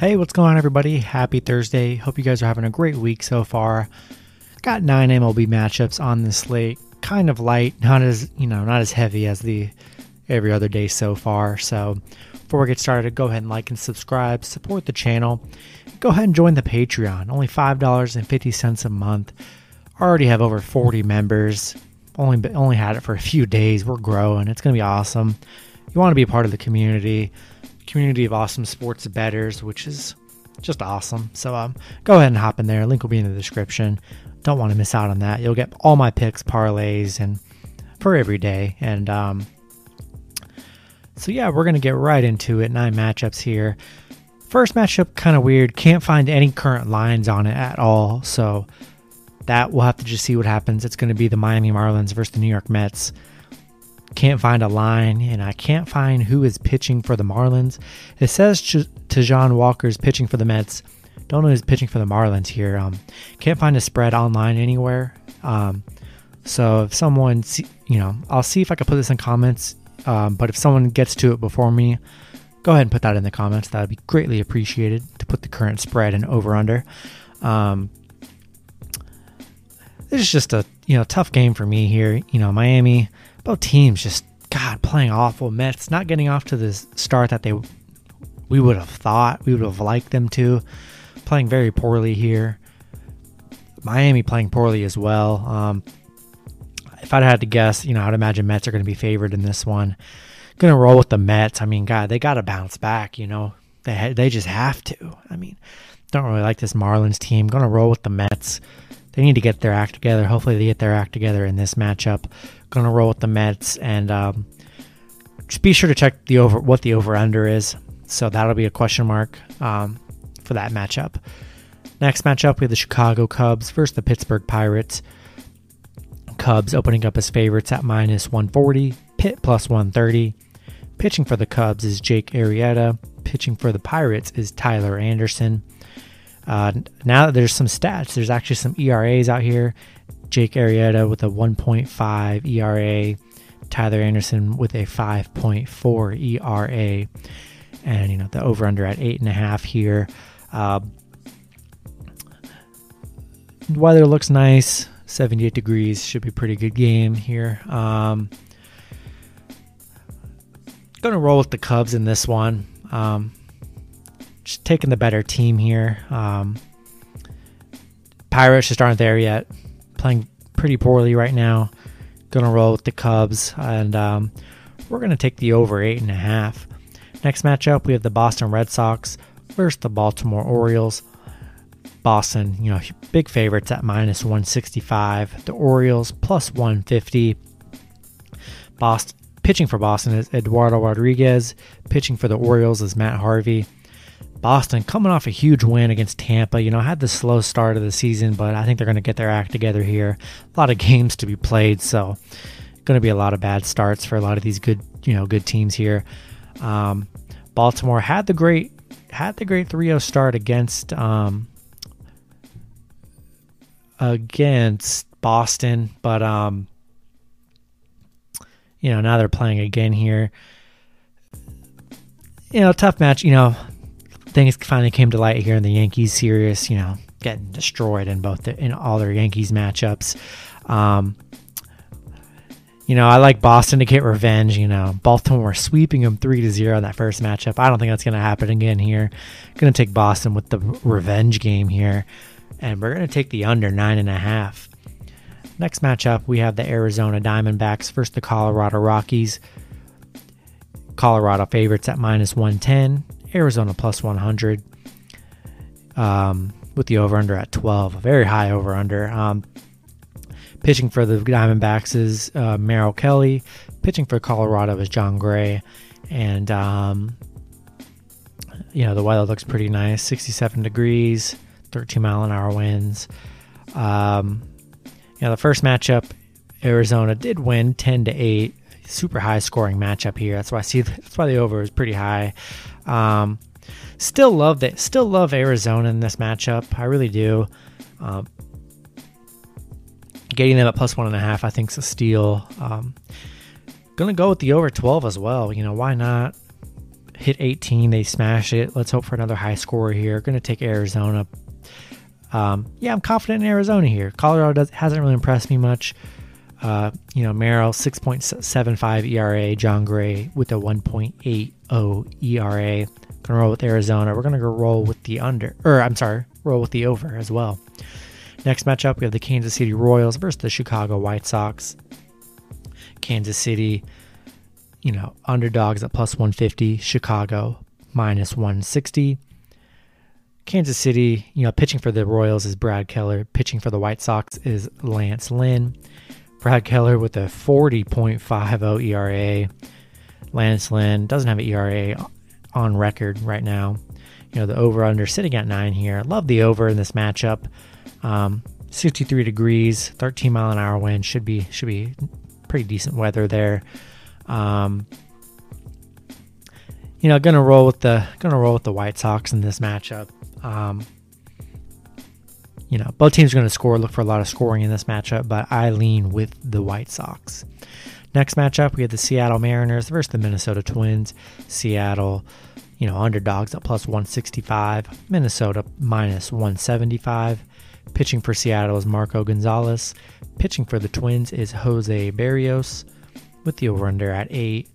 Hey, what's going on, everybody? Happy Thursday. Hope you guys are having a great week so far. Got nine MLB matchups on the slate. Kind of light, not as you know, not as heavy as the every other day so far. So, before we get started, go ahead and like and subscribe, support the channel. Go ahead and join the Patreon. Only five dollars and fifty cents a month. Already have over forty members. Only only had it for a few days. We're growing. It's gonna be awesome. You want to be a part of the community community of awesome sports betters, which is just awesome. So um, go ahead and hop in there. Link will be in the description. Don't want to miss out on that. You'll get all my picks, parlays, and for every day. And um, so yeah, we're gonna get right into it. Nine matchups here. First matchup kind of weird. Can't find any current lines on it at all. So that we'll have to just see what happens. It's to be the Miami Marlins versus the New York Mets. Can't find a line, and I can't find who is pitching for the Marlins. It says Ch- Taijuan Walker is pitching for the Mets. Don't know who's pitching for the Marlins here. Um, can't find a spread online anywhere. Um, so if someone, see, you know, I'll see if I can put this in comments. Um, but if someone gets to it before me, go ahead and put that in the comments. That would be greatly appreciated to put the current spread and over under. Um, this is just a you know tough game for me here. You know, Miami both teams just God playing awful. Mets not getting off to the start that they we would have thought we would have liked them to. Playing very poorly here. Miami playing poorly as well. Um, if I'd had to guess, you know, I'd imagine Mets are going to be favored in this one. Going to roll with the Mets. I mean, God, they got to bounce back. You know, they they just have to. I mean, don't really like this Marlins team. Going to roll with the Mets. They need to get their act together. Hopefully, they get their act together in this matchup. Going to roll with the Mets, and um, just be sure to check the over what the over under is. So that'll be a question mark um, for that matchup. Next matchup, we have the Chicago Cubs versus the Pittsburgh Pirates. Cubs opening up as favorites at minus 140, Pitt plus 130. Pitching for the Cubs is Jake Arrieta. Pitching for the Pirates is Tyler Anderson. Uh, now there's some stats, there's actually some ERAs out here. Jake Arrieta with a 1.5 ERA, Tyler Anderson with a 5.4 ERA, and you know the over under at eight and a half here. Uh, weather looks nice, 78 degrees, should be pretty good game here. Um, gonna roll with the Cubs in this one. Um, taking the better team here. Um, Pirates just aren't there yet playing pretty poorly right now. Gonna roll with the Cubs, and um, we're gonna take the over eight and a half. Next matchup, we have the Boston Red Sox versus the Baltimore Orioles. Boston, you know, big favorites at minus 165. The Orioles plus 150. Boston pitching for Boston is Eduardo Rodriguez. Pitching for the Orioles is Matt Harvey. Boston coming off a huge win against Tampa. You know, had the slow start of the season, but I think they're going to get their act together here. A lot of games to be played, so going to be a lot of bad starts for a lot of these good, you know, good teams here. Um, Baltimore had the great had the great 3-0 start against um, against Boston, but um, you know, now they're playing again here. You know, tough match. You know, things finally came to light here in the Yankees series. You know, getting destroyed in both the, in all their Yankees matchups. Um, you know, I like Boston to get revenge. You know, Baltimore sweeping them three to zero in that first matchup. I don't think that's going to happen again here. Going to take Boston with the revenge game here, and we're going to take the under nine and a half. Next matchup, we have the Arizona Diamondbacks versus the Colorado Rockies. Colorado favorites at minus 110. Arizona plus 100 um, with the over under at 12. A very high over under. Um, pitching for the Diamondbacks is uh, Merrill Kelly. Pitching for Colorado is Jon Gray. And, um, you know, the weather looks pretty nice 67 degrees, 13 mile an hour winds. Um, you know, the first matchup, Arizona did win 10 to 8 super high scoring matchup here. That's why I see that's why the over is pretty high. Um, still love that. Still love Arizona in this matchup. I really do. Um, getting them at plus one and a half, I think, is a steal. Um, gonna go with the over 12 as well. You know, why not? hit 18. They smash it. Let's hope for another high score here. To take Arizona. Um, yeah, I'm confident in Arizona here. Colorado does, hasn't really impressed me much. Uh, you know, Merrill 6.75 ERA, Jon Gray with a 1.80 ERA. Gonna roll with Arizona. We're gonna go roll with the under, or I'm sorry, roll with the over as well. Next matchup, we have the Kansas City Royals versus the Chicago White Sox. Kansas City, you know, underdogs at plus 150. Chicago minus 160. Kansas City, you know, pitching for the Royals is Brad Keller. Pitching for the White Sox is Lance Lynn. Brad Keller with a 40.50 ERA. Lance Lynn doesn't have an ERA on record right now. You know, the over under sitting at nine here. Love the over in this matchup. Um, 63 degrees, 13 mile an hour wind should be should be pretty decent weather there. Um, you know, gonna roll with the gonna roll with the White Sox in this matchup. Um, you know, both teams are going to score. Look for a lot of scoring in this matchup, but I lean with the White Sox. Next matchup, we have the Seattle Mariners versus the Minnesota Twins. Seattle, you know, underdogs at plus 165. Minnesota minus 175. Pitching for Seattle is Marco Gonzales. Pitching for the Twins is Jose Berrios with the over under at 8.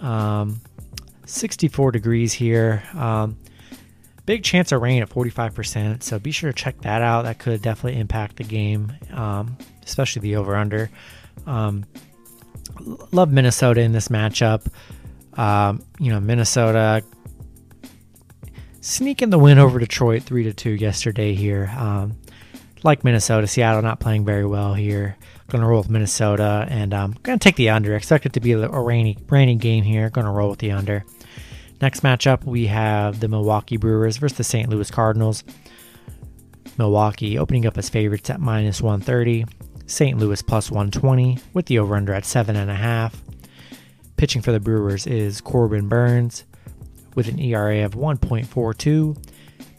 Um, 64 degrees here. Um, big chance of rain at 45%, so be sure to check that out. That could definitely impact the game, um, especially the over under. Um, love Minnesota in this matchup. Um, you know, Minnesota sneaking the win over Detroit 3 to 2 yesterday here. Um, like Minnesota, Seattle not playing very well here. Going to roll with Minnesota and I'm um, going to take the under. Expect it to be a rainy, rainy game here. Going to roll with the under. Next matchup, we have the Milwaukee Brewers versus the St. Louis Cardinals. Milwaukee opening up as favorites at minus 130. St. Louis plus 120 with the over under at 7.5. Pitching for the Brewers is Corbin Burnes with an ERA of 1.42.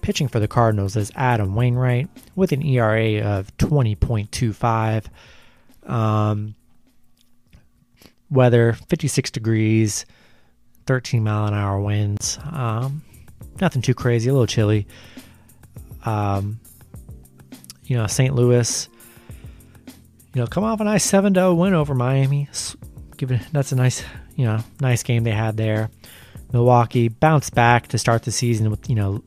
Pitching for the Cardinals is Adam Wainwright with an ERA of 20.25. Um, weather 56 degrees, 13 mile an hour winds. Um, nothing too crazy, a little chilly. Um, you know, St. Louis, you know, come off a nice 7 0 win over Miami. Give that's a nice, you know, nice game they had there. Milwaukee bounced back to start the season with, you know,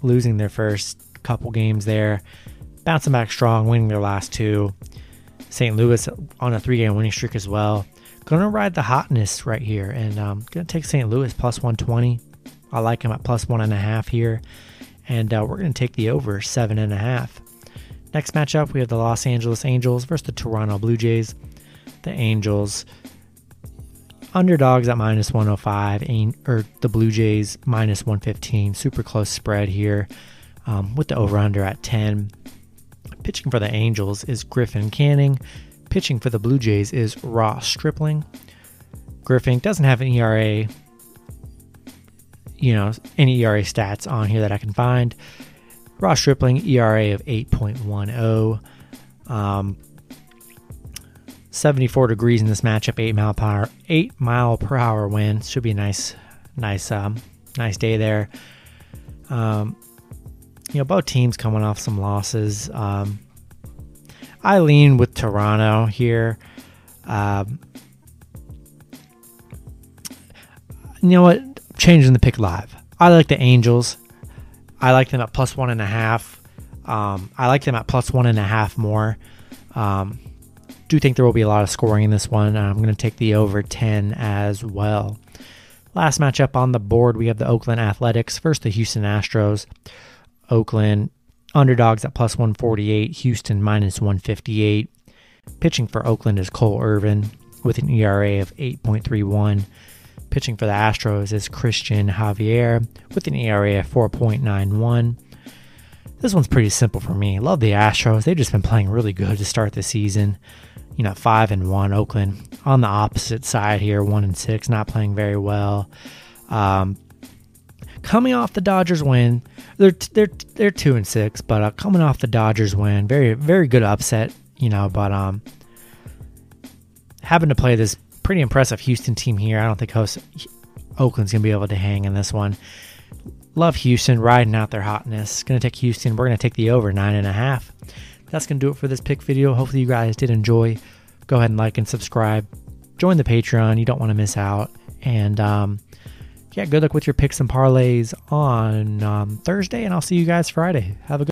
losing their first couple games there, bouncing back strong, winning their last two. St. Louis on a three game winning streak as well. Gonna ride the hotness right here and um, gonna take St. Louis plus 120. I like him at plus one and a half here. And uh, we're gonna take the over seven and a half. Next matchup, we have the Los Angeles Angels versus the Toronto Blue Jays. The Angels underdogs at minus 105, or the Blue Jays minus 115. Super close spread here um, with the over under at 10. Pitching for the Angels is Griffin Canning. Pitching for the Blue Jays is Ross Stripling. Griffin doesn't have an ERA, you know, any ERA stats on here that I can find. Ross Stripling, ERA of 8.10. Um, 74 degrees in this matchup, 8 mile per hour, 8 mile per hour wind. Should be a nice, nice, um, nice day there. Um, you know, both teams coming off some losses. Um, I lean with Toronto here. Um, you know what? Changing the pick live. I like the Angels. I like them at plus one and a half. Um, I like them at plus one and a half more. Um, do think there will be a lot of scoring in this one. I'm going to take the over 10 as well. Last matchup on the board, we have the Oakland Athletics versus the Houston Astros. Oakland Underdogs at plus 148, Houston minus 158. Pitching for Oakland is Cole Irvin with an ERA of 8.31. Pitching for the Astros is Cristian Javier with an ERA of 4.91. This one's pretty simple for me. Love the Astros. They've just been playing really good to start the season. You know, five and one. Oakland on the opposite side here, one and six, not playing very well. Um, coming off the Dodgers win, they're they're they're two and six, but uh, coming off the Dodgers win, very very good upset, you know. But um, having to play this pretty impressive Houston team here, I don't think host, Oakland's to be able to hang in this one. Love Houston riding out their hotness. To take Houston. We're to take the over nine and a half. That's to do it for this pick video. Hopefully, you guys did enjoy. Go ahead and like and subscribe. Join the Patreon. You don't want to miss out. And um, yeah, good luck with your picks and parlays on um, Thursday. And I'll see you guys Friday. Have a good